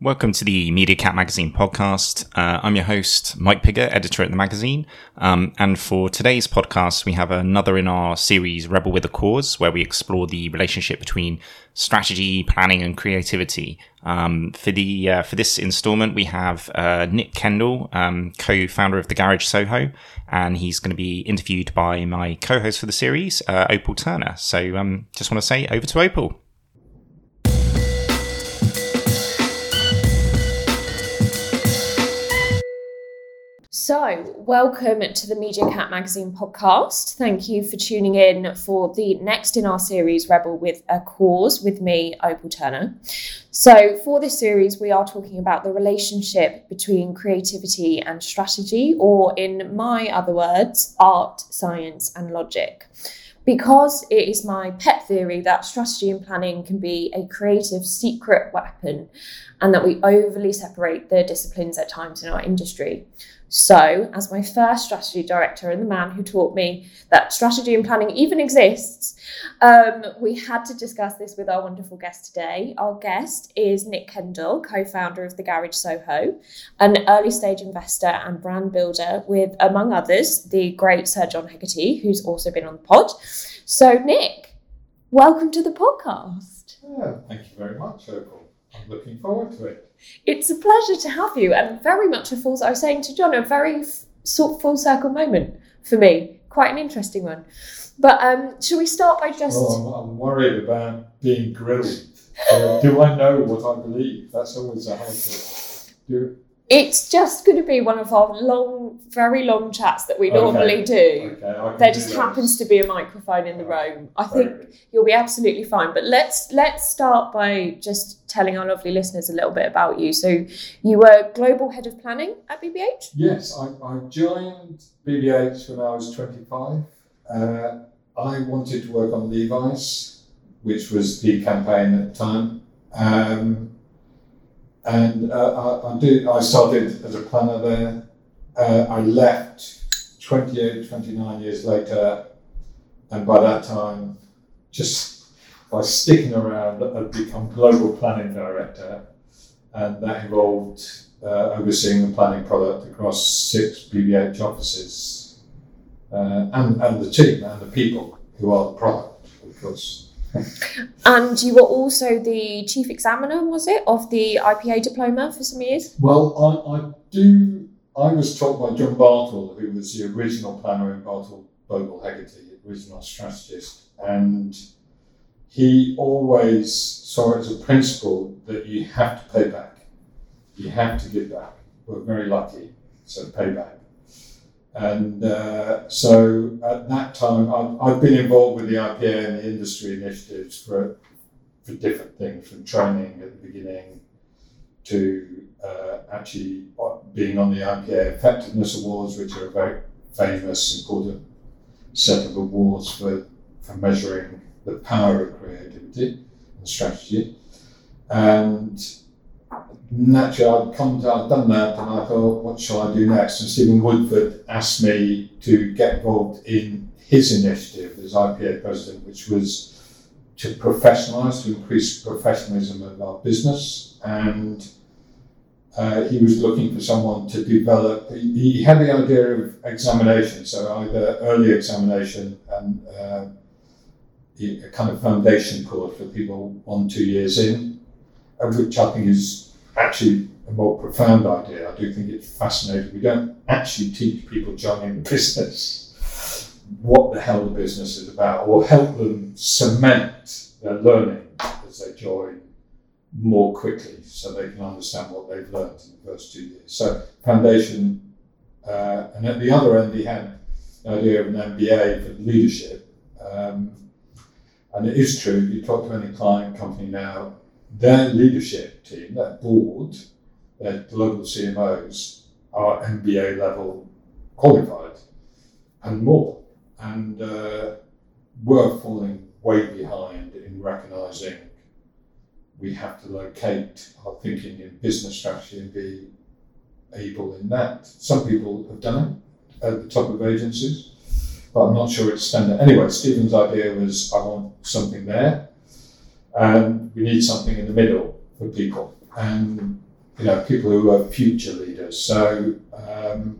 Welcome to the MediaCat Magazine podcast. Uh, I'm your host, Mike Pigger, editor at the magazine. Um, and for today's podcast, we have another in our series, Rebel with a Cause, where we explore the relationship between strategy, planning, and creativity. Um, for the uh, for this installment, we have uh, Nick Kendall, um, co-founder of the Garage Soho, and he's going to be interviewed by my co-host for the series, uh, Opal Turner. So, um, just want to say over to Opal. So, welcome to the MediaCat Magazine podcast. Thank you for tuning in for the next in our series, Rebel with a Cause, with me, Opal Turner. So, for this series, we are talking about the relationship between creativity and strategy, or in my other words, art, science, and logic. Because it is my pet theory that strategy and planning can be a creative secret weapon and that we overly separate the disciplines at times in our industry. So, as my first strategy director and the man who taught me that strategy and planning even exists, um, we had to discuss this with our wonderful guest today. Our guest is Nick Kendall, co founder of the Garage Soho, an early stage investor and brand builder with, among others, the great Sir John Hegarty, who's also been on the pod. So, Nick, welcome to the podcast. Yeah, thank you very much, Opal. I'm looking forward to it. It's a pleasure to have you, and very much a full. I was saying to John, a very sort full circle moment for me. Quite an interesting one. But um, shall we start by just? Well, I'm, I'm worried about being grilled. Uh, do I know what I believe? That's always a hard thing. Do it's just going to be one of our long, very long chats that we Okay. normally do. okay, There just happens to be a microphone in the room. I think you'll be absolutely fine. But let's let's start by just telling our lovely listeners a little bit about you. So you were global head of planning at BBH. Yes, I, I joined BBH when I was 25. Uh, I wanted to work on Levi's, which was the campaign at the time. Um, and uh, I, I, did, I started as a planner there. Uh, I left 28, 29 years later, and by that time, just by sticking around, I'd become global planning director, and that involved uh, overseeing the planning product across six BBH offices, uh, and, and the team and the people who are the product, of course. And you were also the chief examiner, was it, of the IPA diploma for some years? Well, I, I do. I was taught by John Bartle, who was the original planner in Bartle Bogle Hegarty, the original strategist, and he always saw it as a principle that you have to pay back. You have to give back. We're very lucky, so pay back. And uh, so at that time, I've, I've been involved with the IPA and the industry initiatives for, for different things, from training at the beginning to uh, actually being on the IPA Effectiveness Awards, which are a very famous, important set of awards for, for measuring the power of creativity and strategy. And naturally, I'd come to, I'd done that, and I thought, what shall I do next? And Stephen Woodford asked me to get involved in his initiative as IPA president, which was to professionalise, to increase professionalism of our business. And uh, he was looking for someone to develop. He, he had the idea of examination, so either early examination and uh, a kind of foundation course for people one, two years in, uh, which I think is actually a more profound idea. I do think it's fascinating. We don't actually teach people joining the business what the hell the business is about or help them cement their learning as they join more quickly so they can understand what they've learned in the first two years. So, foundation, uh, and at the other end, he had the idea of an MBA for leadership. Um, and it is true, you talk to any client company now, their leadership team, their board, their global CMOs are MBA level qualified and more. And uh, we're falling way behind in recognizing we have to locate our thinking in business strategy and be able in that. Some people have done it at the top of agencies, but I'm not sure it's standard. Anyway, Stephen's idea was I want something there, and we need something in the middle for people. And you know, people who are future leaders. So um,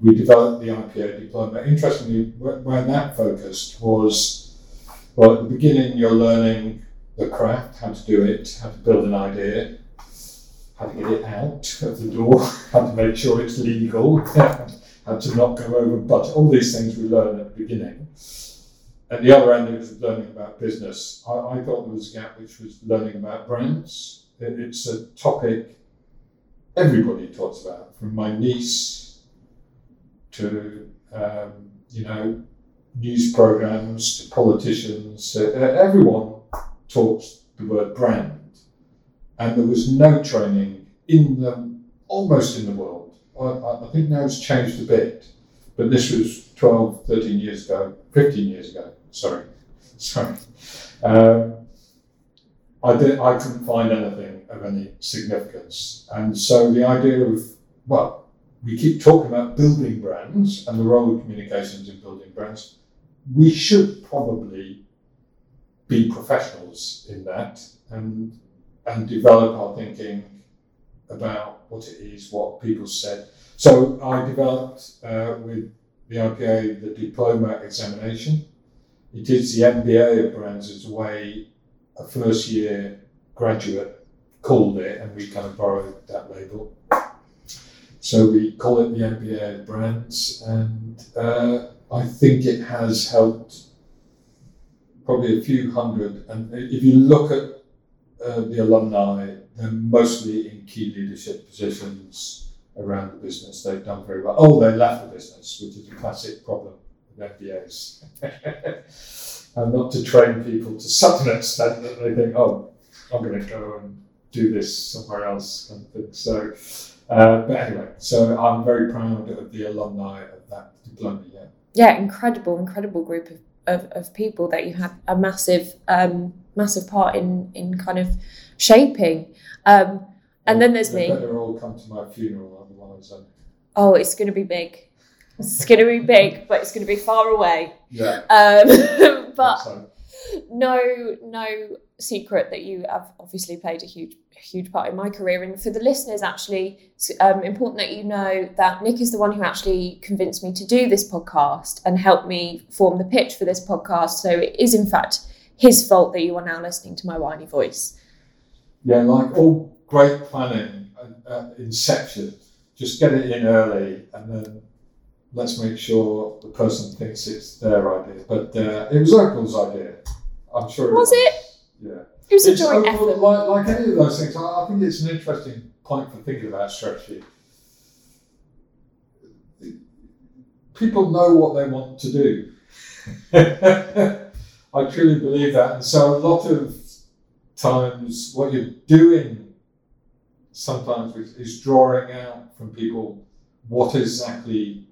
we developed the IPA diploma. Interestingly, where that focused was, well, at the beginning you're learning the craft, how to do it, how to build an idea, how to get it out of the door, how to make sure it's legal, how to not go over budget, all these things we learn at the beginning. At the other end, it was learning about business. I, I thought there was a gap which was learning about brands. It, it's a topic everybody talks about, from my niece to, um, you know, news programs to politicians. Uh, everyone talks the word brand. And there was no training in the, almost in the world. I, I think now it's changed a bit, but this was 12, 13 years ago, 15 years ago sorry, sorry. Um, I did. I couldn't find anything of any significance, and so the idea of well, we keep talking about building brands and the role of communications in building brands. We should probably be professionals in that and and develop our thinking about what it is, what people said. So I developed uh, with the IPA the diploma examination, it is the MBA of brands as way a first year graduate called it, and we kind of borrowed that label. So we call it the MBA of brands, and uh, I think it has helped probably a few hundred. And if you look at uh, the alumni, they're mostly in key leadership positions around the business. They've done very well. Oh, they left the business, which is a classic problem MBAs. and not to train people to such an extent that they think, oh, I'm going to go and do this somewhere else kind of thing. So, uh, but anyway, so I'm very proud of the alumni of that diploma. Yeah. Yeah, incredible, incredible group of, of, of people that you had a massive, um, massive part in in kind of shaping. Um, and then there's they me. Better all come to my funeral, otherwise. I'm... Oh, it's going to be big. It's going to be big, but it's going to be far away. Yeah. Um, but no, no secret that you have obviously played a huge, huge part in my career. And for the listeners, actually, it's um, important that you know that Nick is the one who actually convinced me to do this podcast and helped me form the pitch for this podcast. So it is, in fact, his fault that you are now listening to my whiny voice. Yeah, like all great planning, uh, inception, just get it in early and then let's make sure the person thinks it's their idea. But uh, it was Opal's idea. I'm sure it was. Was it? Yeah. It was it's, a joint effort. Like, like any of those things, I, think it's an interesting point for thinking about strategy. People know what they want to do. I truly believe that. And so a lot of times what you're doing sometimes is, is drawing out from people what exactly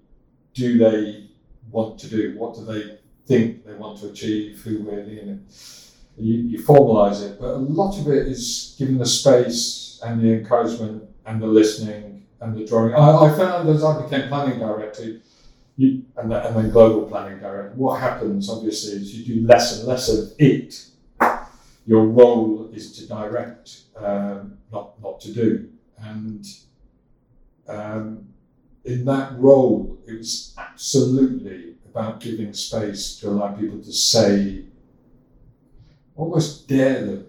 do they want to do? What do they think they want to achieve? Who really in it? You, you formalize it, but a lot of it is given the space and the encouragement and the listening and the drawing. I, I found as I became planning director, you, and, the, and then global planning director, what happens obviously is you do less and less of it. Your role is to direct, um, not not to do, and um, in that role, it was absolutely about giving space to allow people to say, almost dare them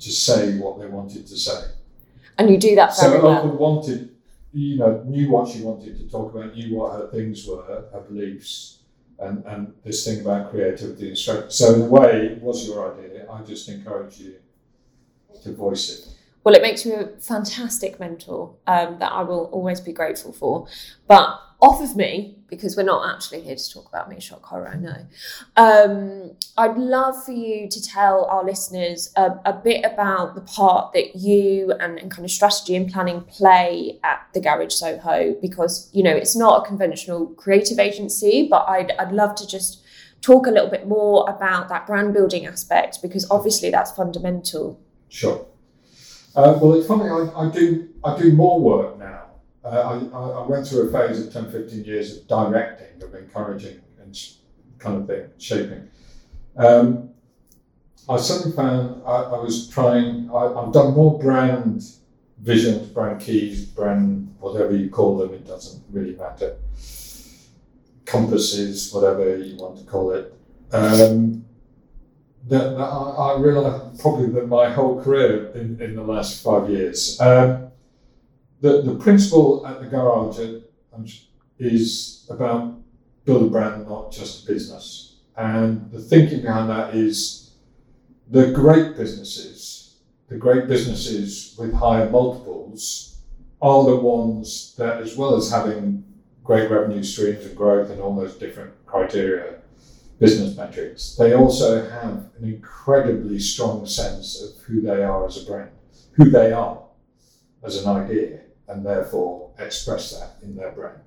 to say what they wanted to say. And you do that very so well. So wanted, you know, knew what she wanted to talk about, knew what her things were, her beliefs, and, and this thing about creativity and strength. So in a way, it was your idea. I just encourage you to voice it. Well, it makes you a fantastic mentor um, that I will always be grateful for. But off of me, because we're not actually here to talk about me, shock horror, I know. Um, I'd love for you to tell our listeners a, a bit about the part that you and, and, kind of strategy and planning play at the Garage Soho, because you know it's not a conventional creative agency, but I'd I'd love to just talk a little bit more about that brand building aspect because obviously that's fundamental. Sure. Uh, well, it's funny, I, I, do I do more work now. Uh, I, I went through a phase of 10, 15 years of directing, of encouraging and kind of thing, shaping. Um, I suddenly found I, I was trying, I, have done more brand visions, brand keys, brand whatever you call them, it doesn't really matter. Compasses, whatever you want to call it. Um, that, that I, I realised probably that my whole career in, in the last five years. Um, the, the principle at the garage is about build a brand, not just a business. And the thinking behind that is the great businesses, the great businesses with higher multiples are the ones that, as well as having great revenue streams and growth and all those different criteria, business metrics, they also have an incredibly strong sense of who they are as a brand, who they are as an idea, and therefore express that in their brand.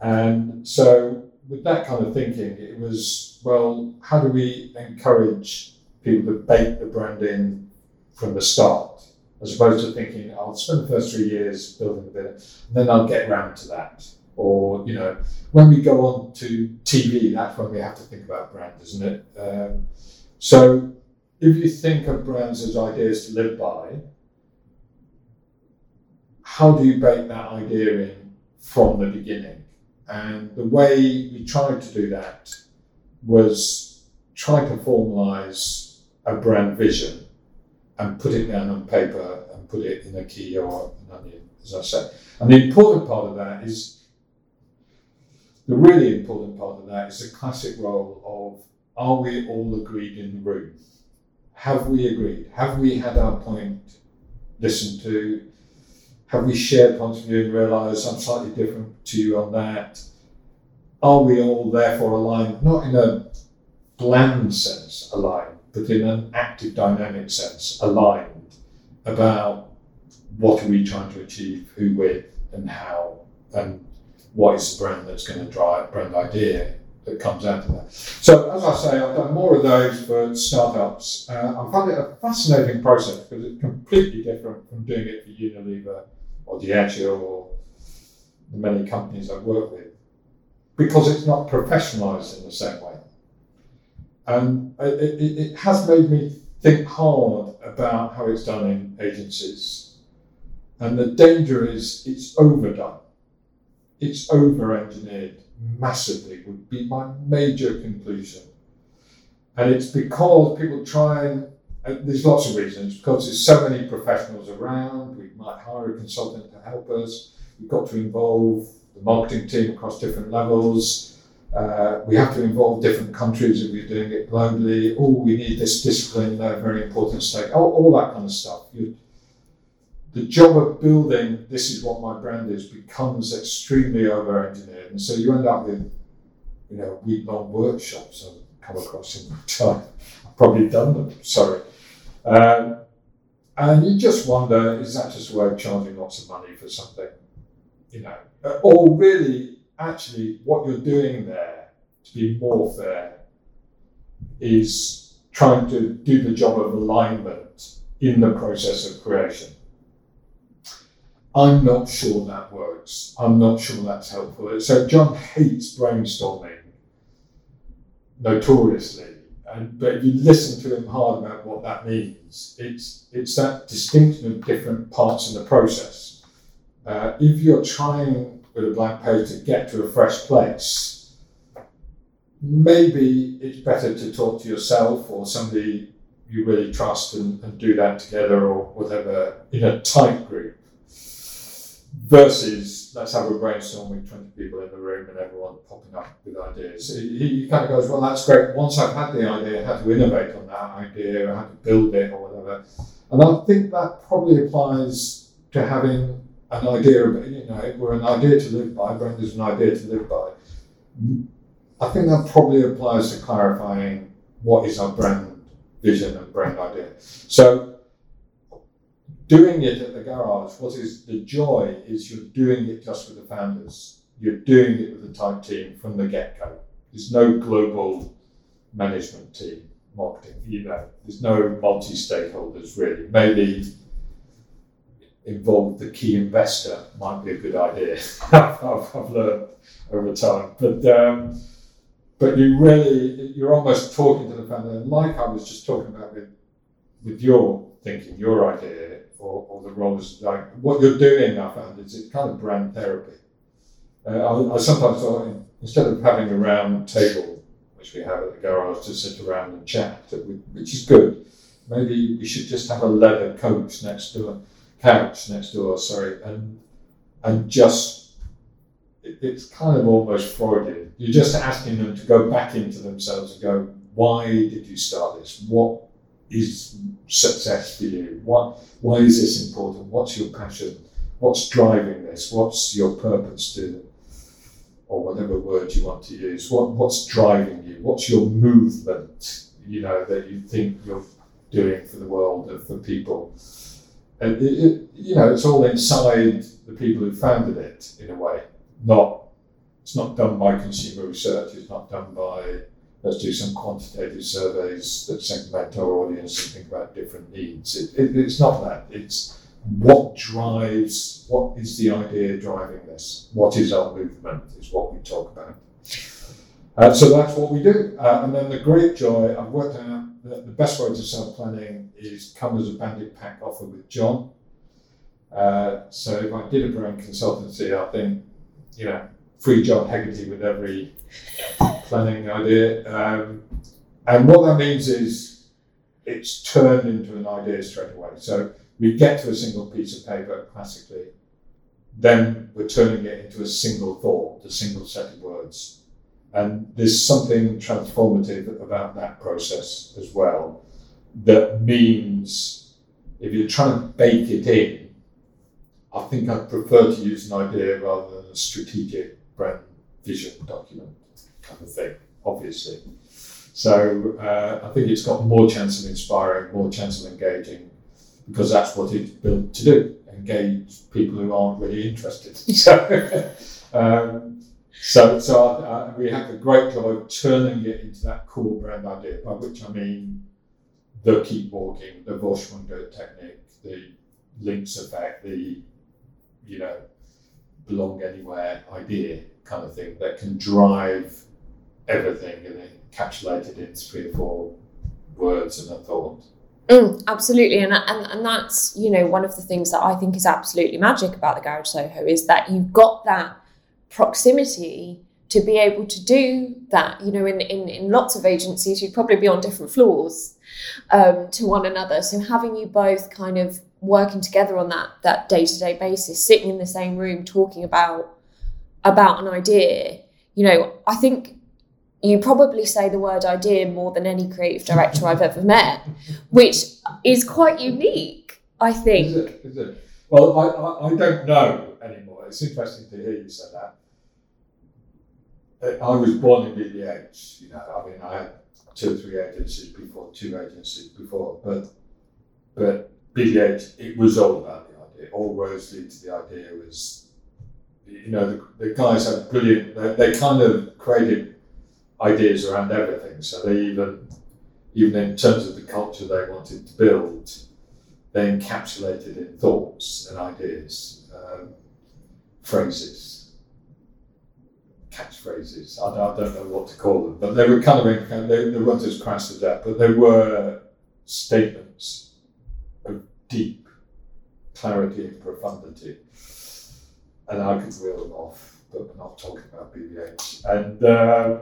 And so, with that kind of thinking, it was well, how do we encourage people to bake the brand in from the start, as opposed to thinking, I'll spend the first three years building the business, and then I'll get around to that. Or, you know, when we go on to TV, that's when we have to think about brand, isn't it? Um, so, if you think of brands as ideas to live by, how do you bake that idea in from the beginning? And the way we tried to do that was try to formalize a brand vision and put it down on paper and put it in a key or an onion, as I say. And the important part of that is the really important part of that is the classic role of are we all agreed in the room? Have we agreed? Have we had our point listened to? Have we shared points of view and realised I'm slightly different to you on that? Are we all therefore aligned, not in a bland sense aligned, but in an active, dynamic sense aligned about what are we trying to achieve, who with, and how, and what is the brand that's going to drive brand idea that comes out of that. So, as I say, I've done more of those for startups. Uh, I find it a fascinating process because it's completely different from doing it for Unilever or Diageo or the many companies I've worked with because it's not professionalized in the same way. And it, it, it has made me think hard about how it's done in agencies. And the danger is it's overdone. It's over engineered massively, would be my major conclusion. And it's because people try and uh, there's lots of reasons because there's so many professionals around. We might hire a consultant to help us. We've got to involve the marketing team across different levels. Uh, we have to involve different countries if we're doing it globally. Oh, we need this discipline, they're very important stake. All, all that kind of stuff. You, the job of building this is what my brand is becomes extremely over engineered. And so you end up with, you know, week long workshops I've come across in my time. I've probably done them, sorry. Um, and you just wonder, is that just a way of charging lots of money for something? You know, or really, actually, what you're doing there, to be more fair, is trying to do the job of alignment in the process of creation. I'm not sure that works. I'm not sure that's helpful. So John hates brainstorming notoriously. And, but if you listen to him hard about what that means, it's, it's that distinction of different parts in the process. Uh, if you're trying with a blank page to get to a fresh place, maybe it's better to talk to yourself or somebody you really trust and, and do that together or whatever in a tight group versus let's have a brainstorm with 20 people in the room and everyone popping up with ideas. He, kind of goes, well, that's great. Once I've had the idea, how to innovate on that idea, or how to build it or whatever. And I think that probably applies to having an idea, you know, we're an idea to live by, brand is an idea to live by. I think that probably applies to clarifying what is our brand vision and brand idea. So doing it at the garage, what is the joy is you're doing it just with the founders. You're doing it with the tight team from the get go. There's no global management team, marketing, you know, there's no multi stakeholders really. Maybe involve the key investor might be a good idea. I've, I've, learned over time. But um, but you really you're almost talking to the founder, and like I was just talking about with with your thinking, your idea or, or the rollers. Like what you're doing, I found, is it's kind of brand therapy. Uh, I, I sometimes thought instead of having a round table, which we have at the garage to sit around and chat, which is good, maybe we should just have a leather coach next door, couch next door, sorry, and and just it, it's kind of almost Freudian. You're just asking them to go back into themselves and go, why did you start this? What is success for you? What, why is this important? What's your passion? What's driving this? What's your purpose to, or whatever word you want to use? What, what's driving you? What's your movement? You know that you think you're doing for the world and for people. And it, it, you know, it's all inside the people who founded it in a way. Not, it's not done by consumer research. It's not done by let's do some quantitative surveys that segment our audience and think about different needs. It, it, it's not that. It's what drives, what is the idea driving this? What is our movement is what we talk about. Uh, so that's what we do. Uh, and then the great joy, I've worked out that the best way to sell planning is come as a bandit pack offer with John. Uh, so if I did a brand consultancy, I think, you know, free John Hegarty with every planning idea. Um, and what that means is it's turned into an idea straight away. So we get to a single piece of paper classically, then we're turning it into a single thought, a single set of words. And there's something transformative about that process as well that means if you're trying to bake it in, I think I'd prefer to use an idea rather than a strategic brand vision document kind of thing, obviously. So uh, I think it's got more chance of inspiring, more chance of engaging, because that's what it's built to do engage people who aren't really interested. so, um, so, so I, I, we have the great job of turning it into that core brand idea, by which I mean the keep walking, the Vorsprung durch Technik, the Lynx effect, the you know belong anywhere idea kind of thing that can drive everything and encapsulated in three or four words and a thought. Mm, absolutely, and, and and that's you know one of the things that I think is absolutely magic about the Garage Soho is that you've got that proximity to be able to do that. You know, in in, in lots of agencies, you'd probably be on different floors um, to one another. So having you both kind of working together on that that day to day basis, sitting in the same room, talking about about an idea, you know, I think you probably say the word idea more than any creative director I've ever met, which is quite unique, I think. Is it? Is it? Well, I, I, I don't know anymore. It's interesting to hear you say that. I was born in BBH, you know, I mean, I had two or three agencies before, two agencies before, but but BBH, it was all about the idea. All roads lead to the idea was, you know, the, the guys had brilliant, they, they kind of created ideas around everything. So they even, even in terms of the culture they wanted to build, they encapsulated in thoughts and ideas, um, phrases, catchphrases. I don't, I don't, know what to call them, but they were kind of they, they weren't as crass as that, but they were statements of deep clarity and profundity, and I could reel them off. But we're not talking about BBH. And uh,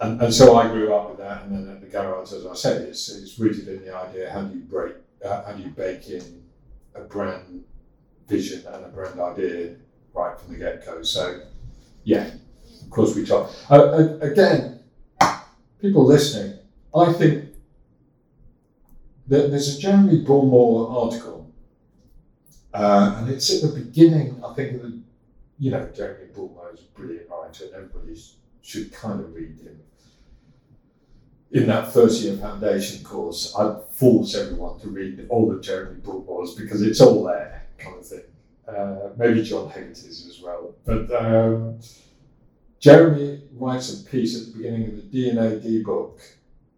and, and so I grew up with that, and then at the garage, as I said, it's, it's rooted in the idea how do you break, uh, how do you bake in a brand vision and a brand idea right from the get go. So, yeah, of course we talk. Uh, again, people listening, I think that there's a Jeremy Bullmore article, uh, and it's at the beginning. I think that you know Jeremy Bullmore is a brilliant writer, and everybody's should kind of read him. In that first year foundation course, I'd force everyone to read all the Jeremy Bullmores because it's all there, kind of thing. Uh, maybe John Hegarty's as well. But um, Jeremy writes a piece at the beginning of the DNA D&AD book,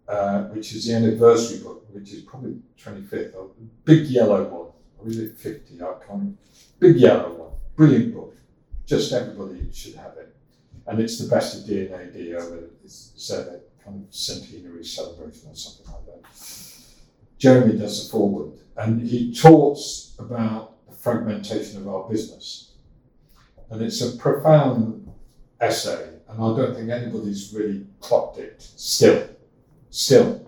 uh, which is the anniversary book, which is probably 25th, or big yellow one, or is it 50? I can't. Big yellow one, brilliant book. Just everybody should have it and it's the best of DNA D&AD over it's said kind of centenary celebration or something like that. Jeremy does the forward, and he talks about the fragmentation of our business. And it's a profound essay, and I don't think anybody's really clocked it still. Still.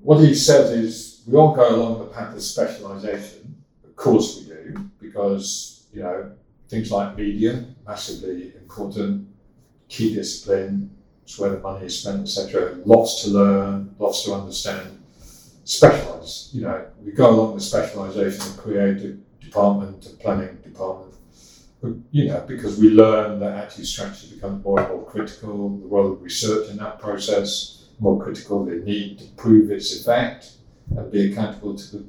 What he says is we all go along the path of specialization. Of course we do, because you know, things like media, massively important, key discipline, where the money is spent, etc. Lots to learn, lots to understand. Specialize, you know, we go along the specialization of creative department and planning department. You know, because we learn that actually strategy becomes more and more critical, the role of research in that process, more critical, the need to prove its effect and be accountable to the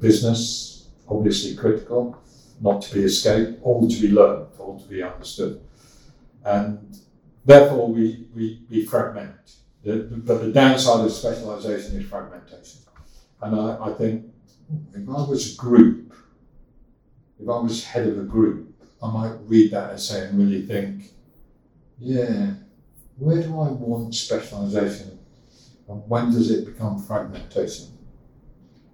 business, obviously critical, not to be escaped, all to be learned, all to be understood. And Therefore, we, we, we fragment. The, but the downside of specialization is fragmentation. And I, I think if I was a group, if I was head of a group, I might read that essay and really think, yeah, where do I want specialization? And when does it become fragmentation?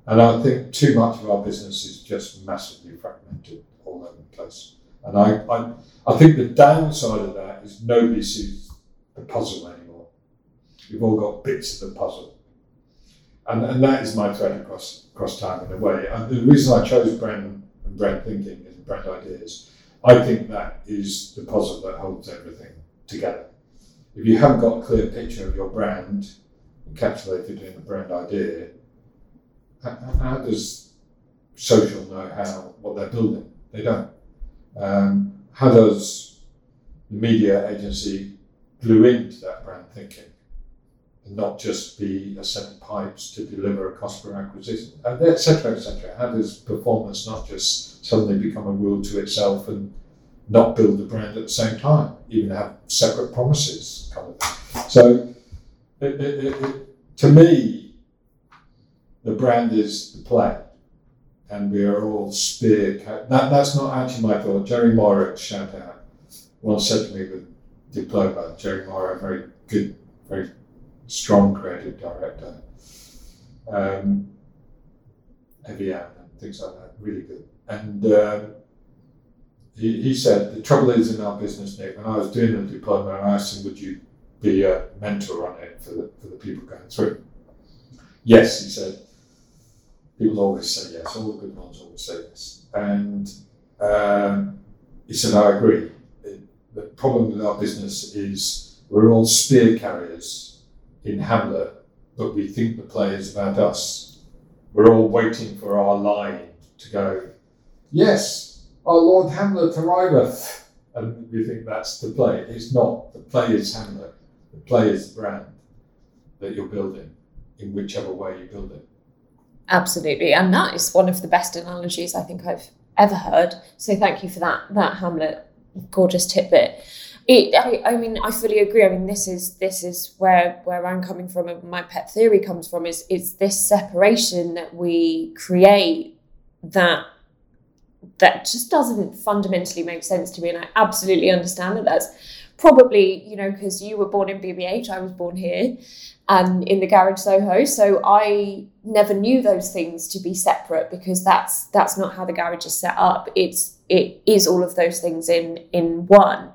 And I think too much of our business is just massively fragmented all over the place. And I, I, I think the downside of that is nobody sees the puzzle anymore. We've all got bits of the puzzle. And, and that is my thread across, across time in a way. And the reason I chose brand and brand thinking and brand ideas, I think that is the puzzle that holds everything together. If you haven't got a clear picture of your brand encapsulated in a brand idea, how, does social know how what they're building? They don't. Um, how does the media agency glue into that brand thinking and not just be a set of pipes to deliver a cost per acquisition, etc., etc. How does performance not just suddenly become a rule to itself and not build the brand at the same time, even have separate promises, kind of. So, it, it, it, to me, the brand is the play and we are all spear. That, that's not actually my thought. Gerry Moira, shout out, once said to me with diploma. Gerry Moira, very good, very strong creative director. Um, Evian and things like that, really good. And um, he, he said, the trouble is in our business, Nick, when I was doing the diploma, I asked him, would you be a mentor on it for the, for the people going through? Yes, he said people always say yes, all the good ones always say yes. And um, he said, I agree. It, the problem with our business is we're all spear carriers in Hamlet, but we think the play is about us. We're all waiting for our line to go, yes, our Lord Hamlet arriveth. And we think that's the play. It's not. The play is Hamlet. The play is the brand that you're building in whichever way you build it. Absolutely, and that is one of the best analogies I think I've ever heard. So thank you for that that Hamlet gorgeous tidbit. It, I, I mean, I fully agree. I mean, this is this is where where I'm coming from, and my pet theory comes from. Is is this separation that we create that that just doesn't fundamentally make sense to me, and I absolutely understand that that's probably you know because you were born in BBH, I was born here, and in the garage Soho. So I never knew those things to be separate because that's that's not how the garage is set up. It's it is all of those things in in one.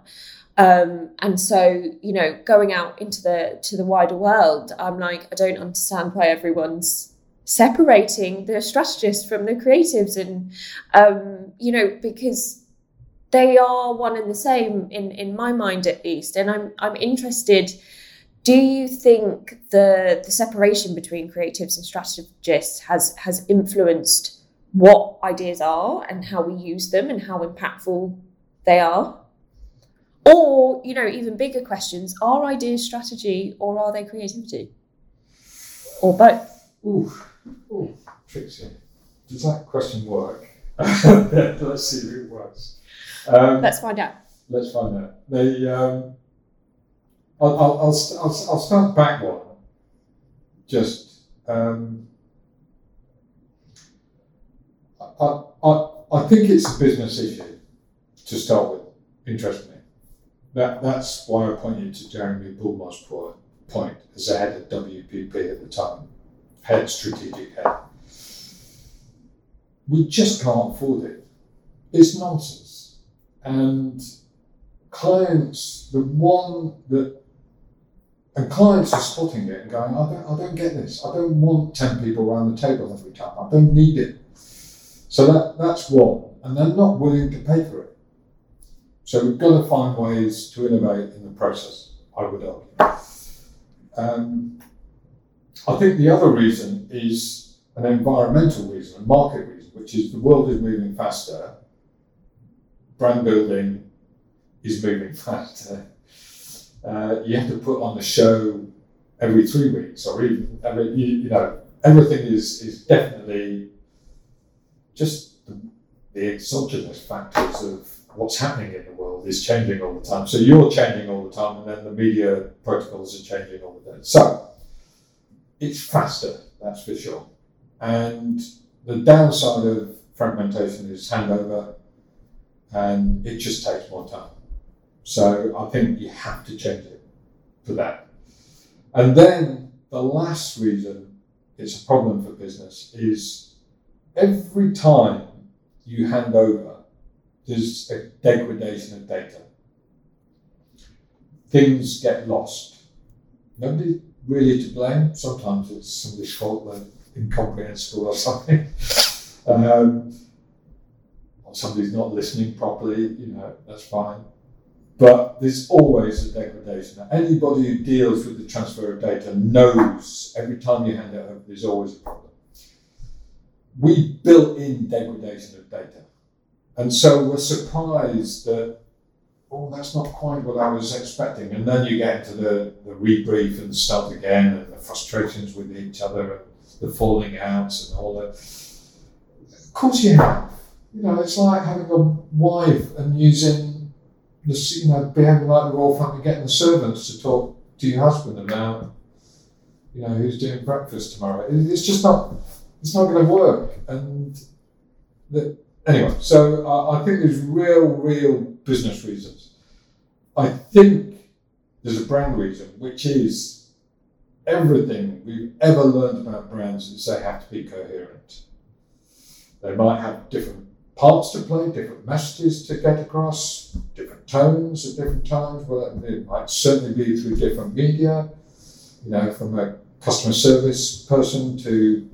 Um, and so you know going out into the to the wider world i'm like i don't understand why everyone's separating the strategists from the creatives and um, you know because they are one and the same in in my mind at least and i'm i'm interested do you think the the separation between creatives and strategists has has influenced what ideas are and how we use them and how impactful they are? Or, you know, even bigger questions, are ideas strategy or are they creativity? Or both? Ooh, ooh, Trixie. Does that question work? let's see if it works. Um, let's find out. Let's find out. They, um, I'll, I'll, I'll, I'll, I'll start back one. Just, um, I, I, I think it's a business issue to start with, interestingly. That, that's why I pointed to Jeremy Bullmore's point as the head of WPP at the time, head strategic head. we just can't afford it. It's nonsense. And clients, the one that, and clients are spotting it and going, I don't, I don't get this. I don't want 10 people around the table every time. I don't need it. So that, that's one. And they're not willing to pay for it. So we've got to find ways to innovate in the process, I would argue. Um, I think the other reason is an environmental reason, a market reason, which is the world is moving faster, brand building is moving faster. Uh, you have to put on a show every three weeks, or even every, you, you know, everything is is definitely just the, the exogenous factors of what's happening in the world is changing all the time. So you're changing all the time, and then the media protocols are changing all the time. So it's faster, that's for sure. And the downside of fragmentation is handover, and it just takes more time. So I think you have to change it for that. And then the last reason it's a problem for business is every time you hand over, there's a degradation of data. Things get lost. Nobody really to blame. Sometimes it's somebody's fault, they're incomprehensible or something. Um, or somebody's not listening properly, you know, that's fine. But there's always a degradation. Anybody who deals with the transfer of data knows every time you hand it over, there's always a problem. We built in degradation of data. And so we're surprised that oh, that's not quite what I was expecting. And then you get into the, the rebrief and stuff again and the frustrations with each other and the falling outs and all that. Of course you have. You know, it's like having a wife and using the, you know, behaving like the royal family, getting the servants to talk to your husband about, you know, who's doing breakfast tomorrow. It's just not, it's not going to work. And the, anyway, so I, I think there's real, real business reasons. I think there's a brand reason, which is everything we've ever learned about brands is they have to be coherent. They might have different parts to play, different messages to get across, different tones at different times. Well, it might certainly be through different media, you know, from a customer service person to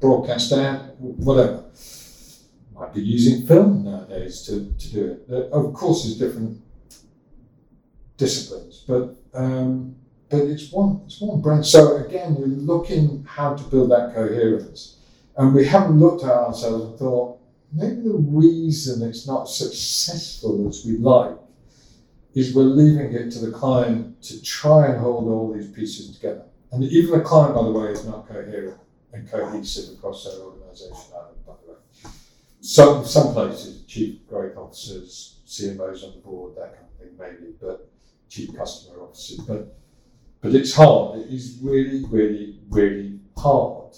broadcast ad, whatever might be using film nowadays to, to do it. of course, there's different disciplines, but um, but it's one it's one brand. So again, we're looking how to build that coherence, and we haven't looked at ourselves and thought maybe the reason it's not successful as we'd like is we're leaving it to the client to try and hold all these pieces together. And even the client, by the way, is not coherent and cohesive across their organisation some some places, chief growth officers, CMOs on the board, that kind of thing, maybe, but chief customer officers. But but it's hard. It is really, really, really hard.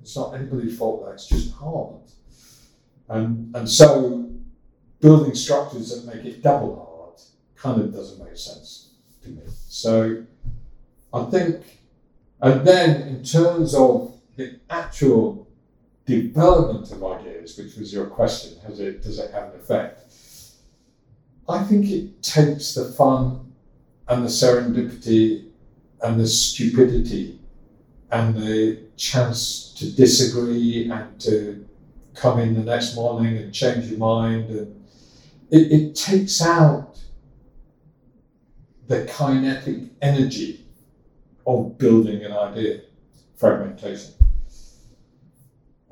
It's not anybody's fault. That it's just hard. And and so building structures that make it double hard kind of doesn't make sense to me. So I think, and then in terms of the actual development of ideas, which was your question, has it does it have an effect? I think it takes the fun and the serendipity and the stupidity and the chance to disagree and to come in the next morning and change your mind and it, it takes out the kinetic energy of building an idea fragmentation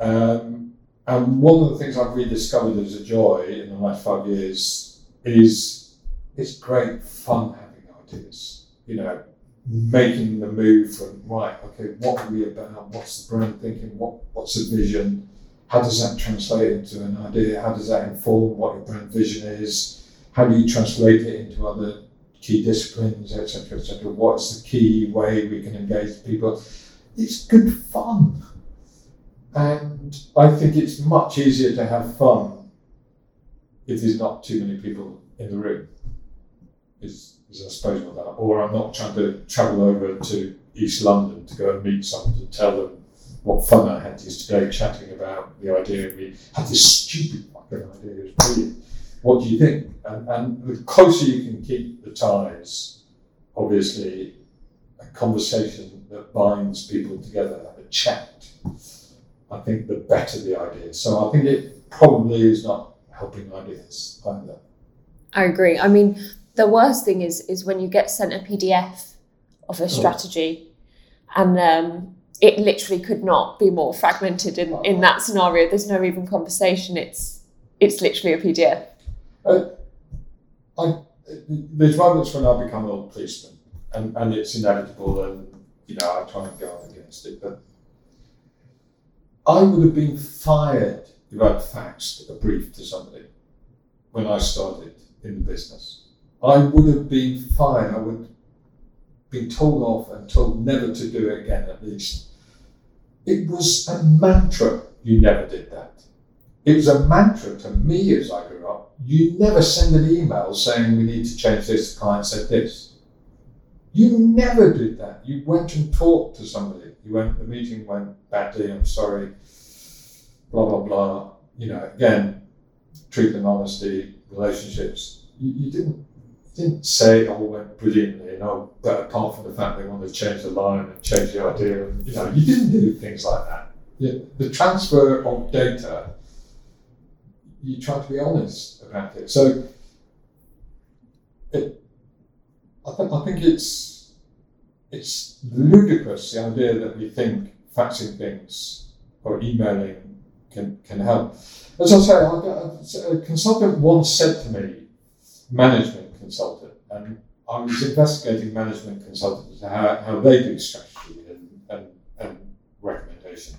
um, and one of the things I've rediscovered as a joy in the last five years is it's great fun having ideas. You know, making the move from right, okay, what are we about? What's the brand thinking? What what's the vision? How does that translate into an idea? How does that inform what your brand vision is? How do you translate it into other key disciplines, etc., etc.? What's the key way we can engage people? It's good fun. And I think it's much easier to have fun if there's not too many people in the room. Is, is I suppose what that, or I'm not trying to travel over to East London to go and meet someone to tell them what fun I had yesterday chatting about the idea. We had this stupid fucking idea. It was brilliant. What do you think? And, and the closer you can keep the ties, obviously, a conversation that binds people together, a chat, I think the better the idea. So I think it probably is not helping ideas either. I agree. I mean, the worst thing is is when you get sent a PDF of a strategy, and um, it literally could not be more fragmented in, in that scenario. There's no even conversation. It's it's literally a PDF. Uh, I, there's moments when I become a little policeman, and, and it's inevitable, and you know I try and guard against it. But I would have been fired if I'd faxed a brief to somebody when I started in the business. I would have been fired. I would have been told off and told never to do it again, at least. It was a mantra. You never did that. It was a mantra to me as I grew up. You never send an email saying we need to change this. The client said this. You never did that. You went and talked to somebody. You went. The meeting went badly. I'm sorry. Blah blah blah. You know, again, truth and honesty, relationships. You, you didn't didn't say oh, it all went brilliantly, you know, but apart from the fact they wanted to change the line and change the idea, and you know, you didn't do things like that. The transfer of data, you try to be honest about it. So, it, I think I think it's it's ludicrous the idea that we think faxing things or emailing can can help. As I say, a consultant once said to me, management consultant, and I was investigating management consultants, how, how they do strategy and, and, and recommendations.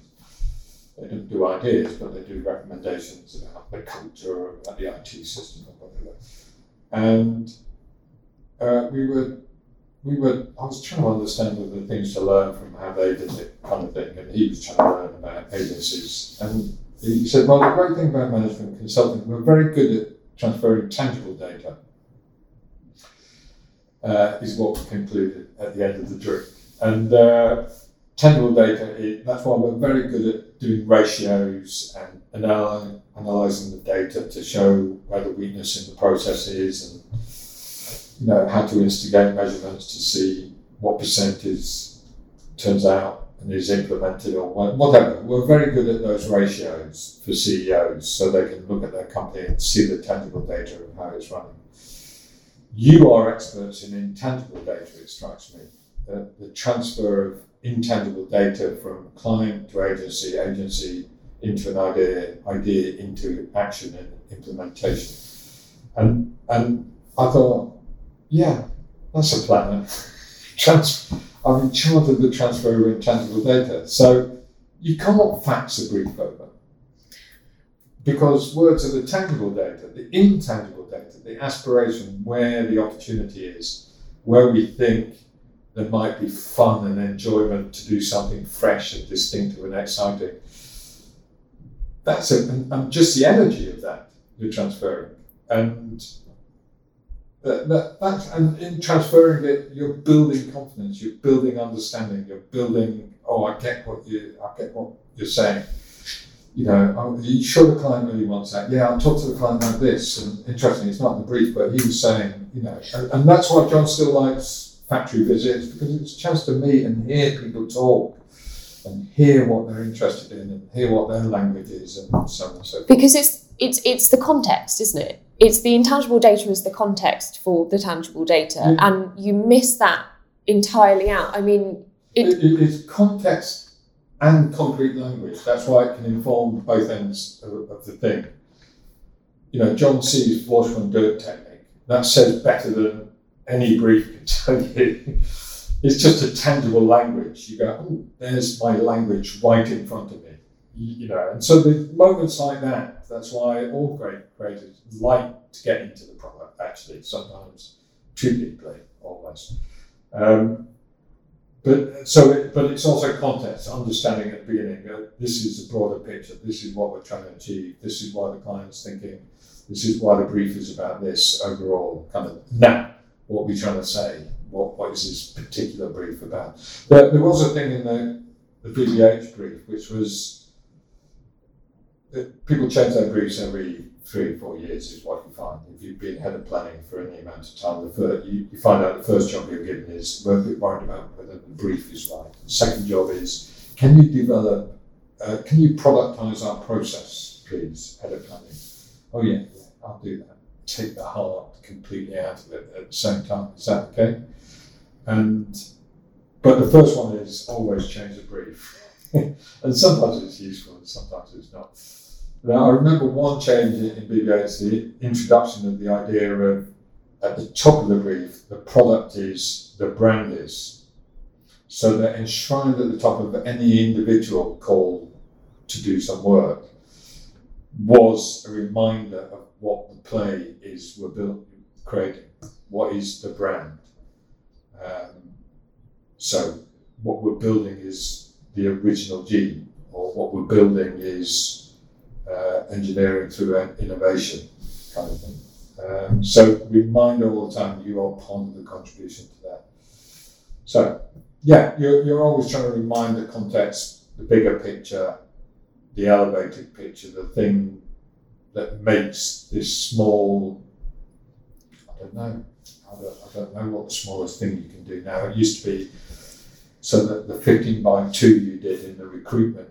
They don't do ideas, but they do recommendations about the culture about the IT system or whatever. And uh, we were, we were, I was trying to understand the things to learn from how they did it, kind of thing, and he was trying to learn about agencies. And he said, well, the great thing about management consulting, we're very good at transferring tangible data uh, is what we concluded at the end of the drink. And uh, tangible data, it, that's why we're very good at doing ratios and anal- analysing the data to show where the weakness in the process is and you know how to instigate measurements to see what percentage turns out and is implemented or whatever. We're very good at those ratios for CEOs so they can look at their company and see the tangible data of how it's running. You are experts in intangible data, it strikes me. The, the transfer of intangible data from client to agency, agency into an idea, idea into action and implementation. And and I thought, yeah, that's a plan. Trans- I'm in charge of the transfer of intangible data. So you can't fax a brief over because words are the tangible data, the intangible data, the aspiration, where the opportunity is, where we think there might be fun and enjoyment to do something fresh and distinctive and exciting. That's it, and, and just the energy of that you're transferring, and that, that, and in transferring it, you're building confidence, you're building understanding, you're building. Oh, I get what you, I get what you're saying you know, you sure the client really wants that? Yeah, I'll talk to the client about this. And interesting, it's not in the brief, but he was saying, you know, and, and that's why John still likes factory visits because it's a chance to meet and hear people talk and hear what they're interested in and hear what their language is and so on and so forth. Because it's it's it's the context, isn't it? It's the intangible data is the context for the tangible data, and you miss that entirely out. I mean, it, it, it's context and concrete language. That's why it can inform both ends of, of the thing. You know, John C's wash from dirt technique. That says better than any brief can tell you. it's just a tangible language. You go, oh, there's my language right in front of me. You, you know, and so the moments like that, that's why all great creators like to get into the product, actually, sometimes too deeply, almost. Um, but so, it, but it's also context, understanding at the beginning. This is a broader picture. This is what we're trying to achieve. This is why the client's thinking. This is why the brief is about this overall. Kind of now, what we're trying to say. What what is this particular brief about? There, there was a thing in the the BBH brief, which was that people change their briefs every three or four years is what you find. If you've been head of planning for any amount of time, the first, you, you find out the first job you're given is we're a bit worried about whether the brief is right. The second job is can you develop, uh, can you productize our process, please, head of planning? Oh yeah, yeah, I'll do that. Take the heart completely out of it at the same time. Is that okay? And but the first one is always change the brief. and sometimes it's useful and sometimes it's not. Now, I remember one change in BBH, the introduction of the idea of at the top of the brief, the product is, the brand is. So that enshrined at the top of any individual call to do some work was a reminder of what the play is we're building, creating. What is the brand? Um, so what we're building is the original gene, or what we're building is uh, engineering through innovation, kind of thing. Um, so reminder all the time you are part of the contribution to that. So yeah, you're, you're always trying to remind the context, the bigger picture, the elevated picture, the thing that makes this small. I don't know. I don't, I don't know what the smallest thing you can do now. It used to be so that the 15 by 2 you did in the recruitment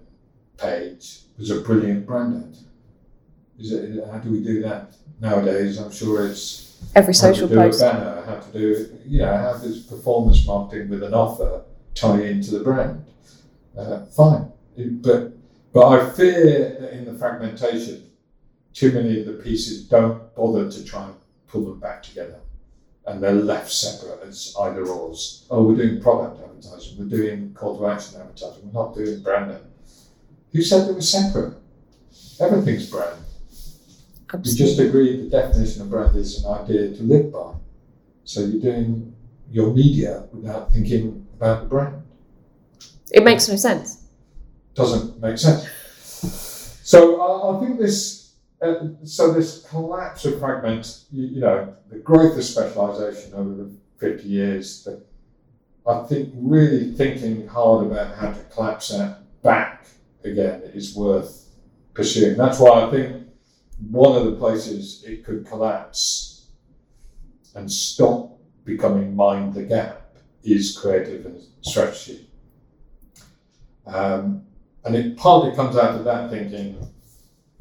page was a brilliant brand ad. Is it, how do we do that nowadays? I'm sure it's every social how to do post. a banner, how to do, you know, how does performance marketing with an offer tie into the brand? Uh, fine. It, but, but I fear that in the fragmentation, too many of the pieces don't bother to try and pull them back together and they're left separate as either ors. Oh, we're doing product advertising, we're doing call to action advertising, we're not doing brand branding. Who said they were separate? Everything's brand. Absolutely. We just agreed the definition of brand is an idea to live by. So you're doing your media without thinking about the brand. It makes no sense. Doesn't make sense. So I, I think this uh, so this collapse of fragments, you, you, know, the growth of specialization over the 50 years, that I think really thinking hard about how to collapse that back again is worth pursuing. That's why I think one of the places it could collapse and stop becoming mind the gap is creative and strategy. Um, and it partly comes out of that thinking,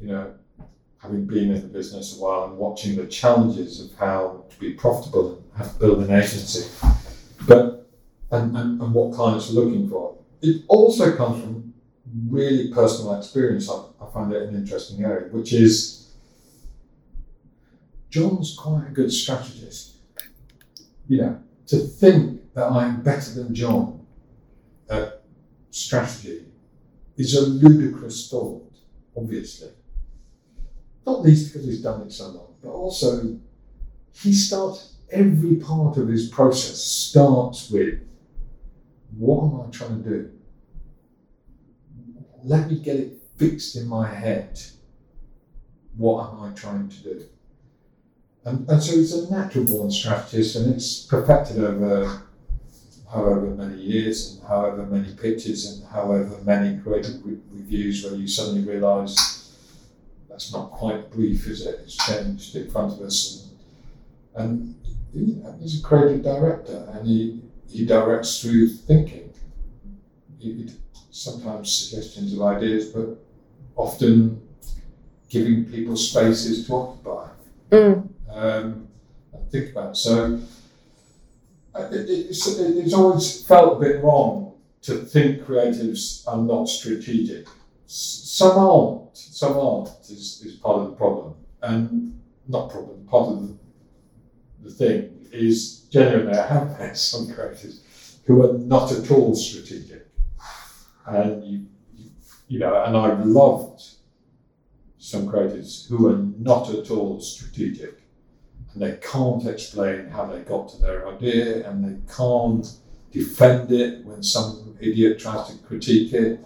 you know, having been in the business a while and watching the challenges of how to be profitable and build an agency, but and, and, and what clients are looking for. It also comes from really personal experience. I, I find it an interesting area, which is John's quite a good strategist. You know, to think that I'm better than John at strategy is a ludicrous thought, obviously not least because he's done it so long, but also he starts every part of his process starts with what am I trying to do? Let me get it fixed in my head. What am I trying to do? And, and so he's a natural born strategist and it's perfected over however many years and however many pitches and however many creative re- reviews where you suddenly realize that's not quite brief, is it? It's changed in front of us. And, and he's a creative director and he, he directs through thinking. He, sometimes suggestions of ideas, but often giving people spaces to occupy mm. um, and think about. So it, it's, it's always felt a bit wrong to think creatives are not strategic some aren't. Some aren't is, is part of the problem, and not problem. Part of the, the thing is genuinely I have met some creatives who are not at all strategic, and you, you, know, and I've loved some creators who are not at all strategic, and they can't explain how they got to their idea, and they can't defend it when some idiot tries to critique it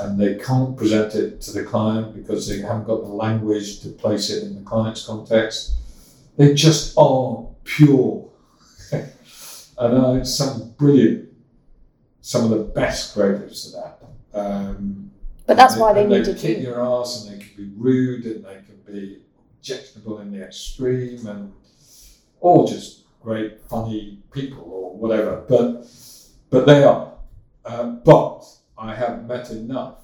and they can't present it to the client because they haven't got the language to place it in the client's context. They just are pure. and uh, some brilliant, some of the best creatives to that. Um, But that's and why they and needed kick you. your ass, and they can be rude, and they can be objectionable in the extreme, and or just great, funny people or whatever. But but they are. Uh, but I have met enough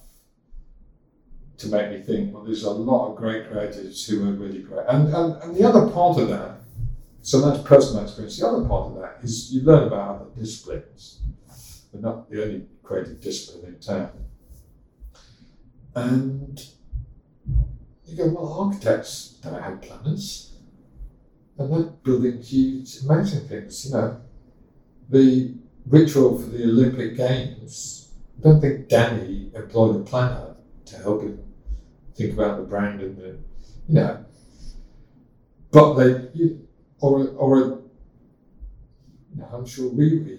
to make me think. Well, there's a lot of great creatives who are really great, and and, and the other part of that. So that's personal experience. The other part of that is you learn about other disciplines. We're not the only creative discipline in town. And you go, well, architects don't have planners. And they're building huge, amazing things. You know, the ritual for the Olympic Games, I don't think Danny employed a planner to help him think about the brand and the, you know. But they, or, or a, you know, I'm sure Riri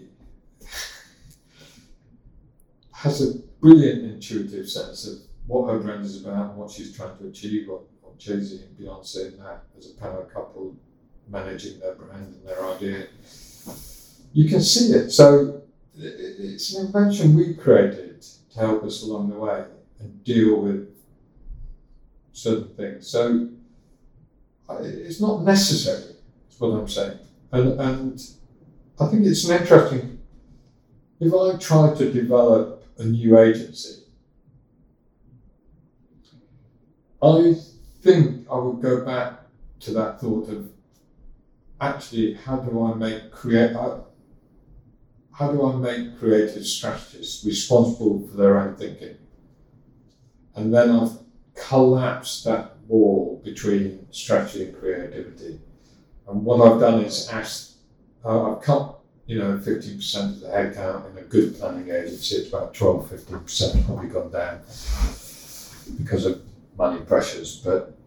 has a brilliant intuitive sense of what her brand is about and what she's trying to achieve, what, Jay Z and Beyonce and that as a power couple managing their brand and their idea. You can see it. So it's an invention we created to help us along the way and deal with certain things. So it's not necessary, is what I'm saying. And, and I think it's an interesting, if I try to develop a new agency, I think I would go back to that thought of actually how do I make create how do I make creative strategists responsible for their own thinking? And then I've collapsed that wall between strategy and creativity. And what I've done is asked, uh, I've cut, you know, 15% of the headcount in a good planning agency. It's about 12, 15%, probably gone down because of money pressures. But,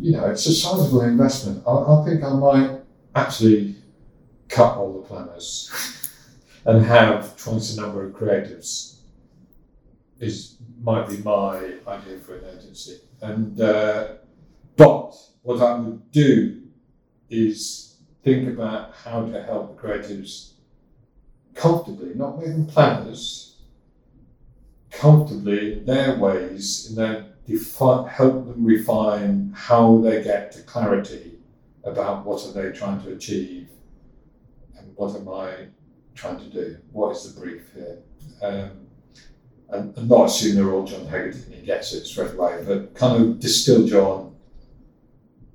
you know, it's a sizable investment. I, I think I might actually cut all the planners and have twice the number of creatives is might be my idea for an agency. And uh, but what I would do is think about how to help the creatives comfortably, not them planners, comfortably their ways, in their defi- help them refine how they get to clarity about what are they trying to achieve and what am I trying to do? What is the brief here? Um, and, and not assume they're all John Hegarty and he gets it straight away, but kind of distill John,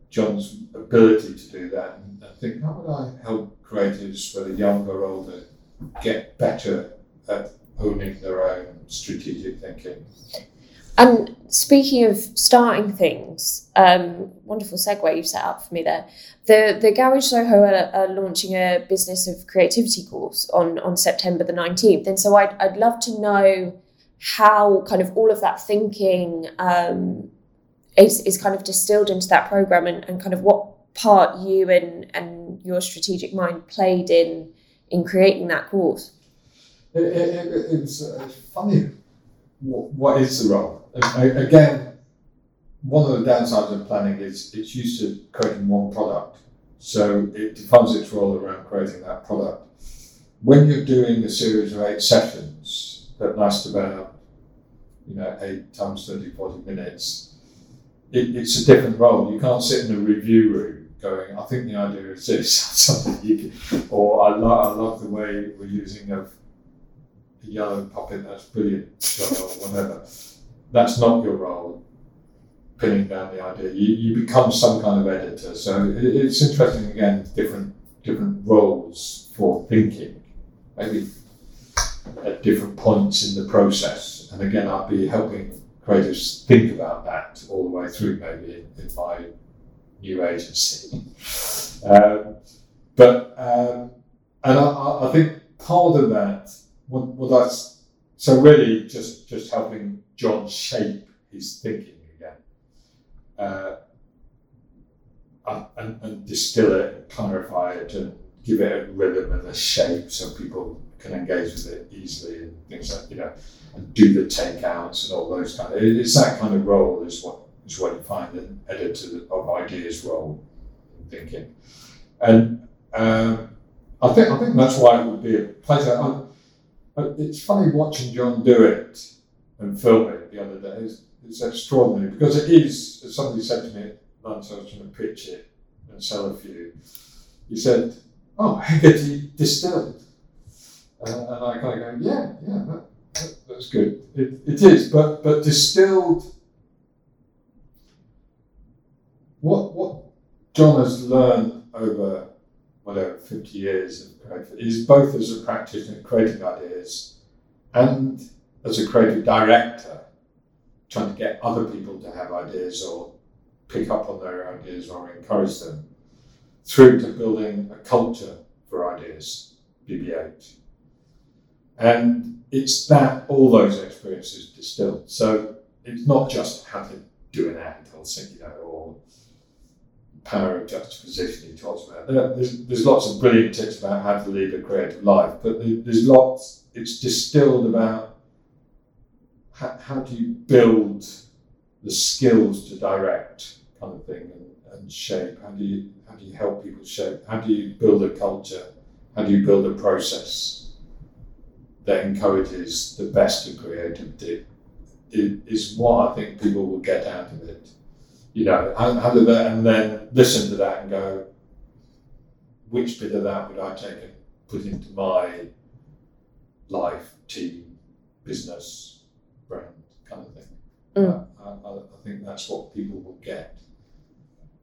John's ability to do that and, and think, how would I help creatives, whether younger or older, get better at owning their own strategic thinking? And speaking of starting things, um, wonderful segue you've set up for me there. The the Garage Soho are, are launching a business of creativity course on on September the nineteenth, and so I'd I'd love to know how kind of all of that thinking um, is is kind of distilled into that program, and, and kind of what part you and and your strategic mind played in in creating that course. It, it, it, it's uh, funny. What, is the role? And again, one of the downsides of planning is it's used to creating one product, so it defines its role around creating that product. When you're doing a series of eight sessions that last about, you know, eight times 30, 40 minutes, it, it's a different role. You can't sit in a review room going, I think the idea is this, something you can, or I, lo- I love the way we're using of a yellow puppet, that's brilliant, or whatever. That's not your role, pinning down the idea. You, you become some kind of editor. So it, it's interesting, again, different, different roles for thinking, maybe at different points in the process. And again, I'll be helping creatives think about that all the way through, maybe in, in my new agency. Um, but um, and I, I think part of that, what, what that's so really just just helping John shape his thinking again, uh, and, and, distill it, clarify it, and give it a rhythm and a shape so people can engage with it easily and things like you know, and do the takeouts and all those kind of. it- It's that kind of role is what is what you find an editor of ideas role in thinking, and um, I think I think that's why it would be a pleasure. I, it's funny watching John do it and film it the other day. It's, it's extraordinary because it is, as somebody said to me lunch, I was trying to pitch it and sell a few. He said, Oh, Hegarty distilled. Uh, and I kind of go, Yeah, yeah, that, that, that's good. It, it is, but, but distilled. What, what John has learned over whatever 50 years of creative is both as a practitioner creating ideas and as a creative director trying to get other people to have ideas or pick up on their ideas or encourage them through to building a culture for ideas BBH and it's that all those experiences distilled. So it's not just how to do an ad or you know or power of juxtaposition he talks about. There, there's, there's lots of brilliant tips about how to lead a creative life, but there's lots, it's distilled about how, how do you build the skills to direct kind of thing and, and shape? How do you how do you help people shape? How do you build a culture? How do you build a process that encourages the best of creativity? It is what I think people will get out of it you know, did that, and then listen to that and go, which bit of that would I take and put into my life, team, business, brand kind of thing. Mm. I, I, I, think that's what people will get.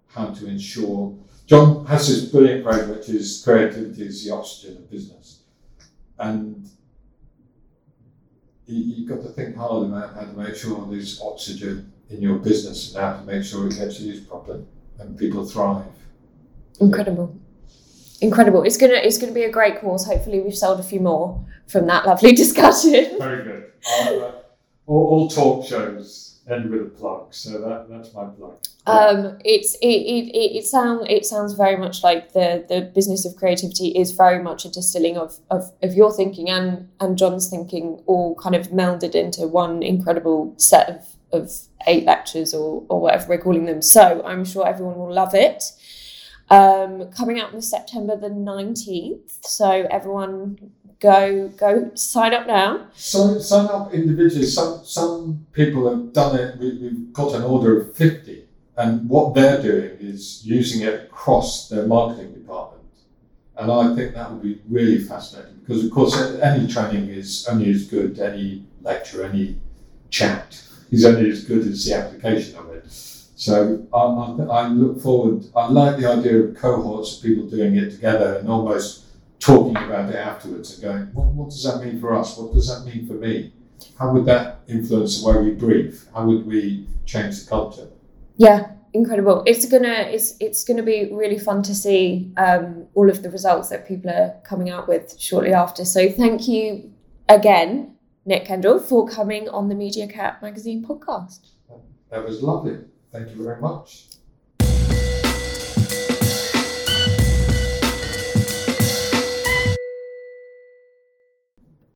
How to ensure. John has this brilliant phrase, which is creativity is the oxygen of business. And you, have got to think hard about how to make sure there's oxygen in your business and how to make sure it gets used properly and people thrive. Incredible. Incredible. It's gonna it's gonna be a great course. Hopefully we've sold a few more from that lovely discussion. Very good. Uh, all, all talk shows end with a plug, so that, that's my plug. Um, it's it, it, it, it sounds it sounds very much like the the business of creativity is very much a distilling of, of, of your thinking and and John's thinking all kind of melded into one incredible set of of eight lectures or, or whatever we're calling them. So I'm sure everyone will love it. Um, coming out on September the 19th. So everyone go go sign up now. So sign up individually. Some some people have done it. We, we've got an order of 50. And what they're doing is using it across their marketing department. And I think that would be really fascinating because, of course, any training is only as good, any lecture, any chat is only as good as the application of it. So I, I, I, look forward, I like the idea of cohorts of people doing it together and almost talking about it afterwards and going, what, what does that mean for us? What does that mean for me? How would that influence the way we brief? How would we change the culture? Yeah, incredible. It's gonna it's it's gonna be really fun to see um, all of the results that people are coming out with shortly after. So thank you again Nick Kendall, for coming on the MediaCat Magazine podcast. That was lovely. Thank you very much.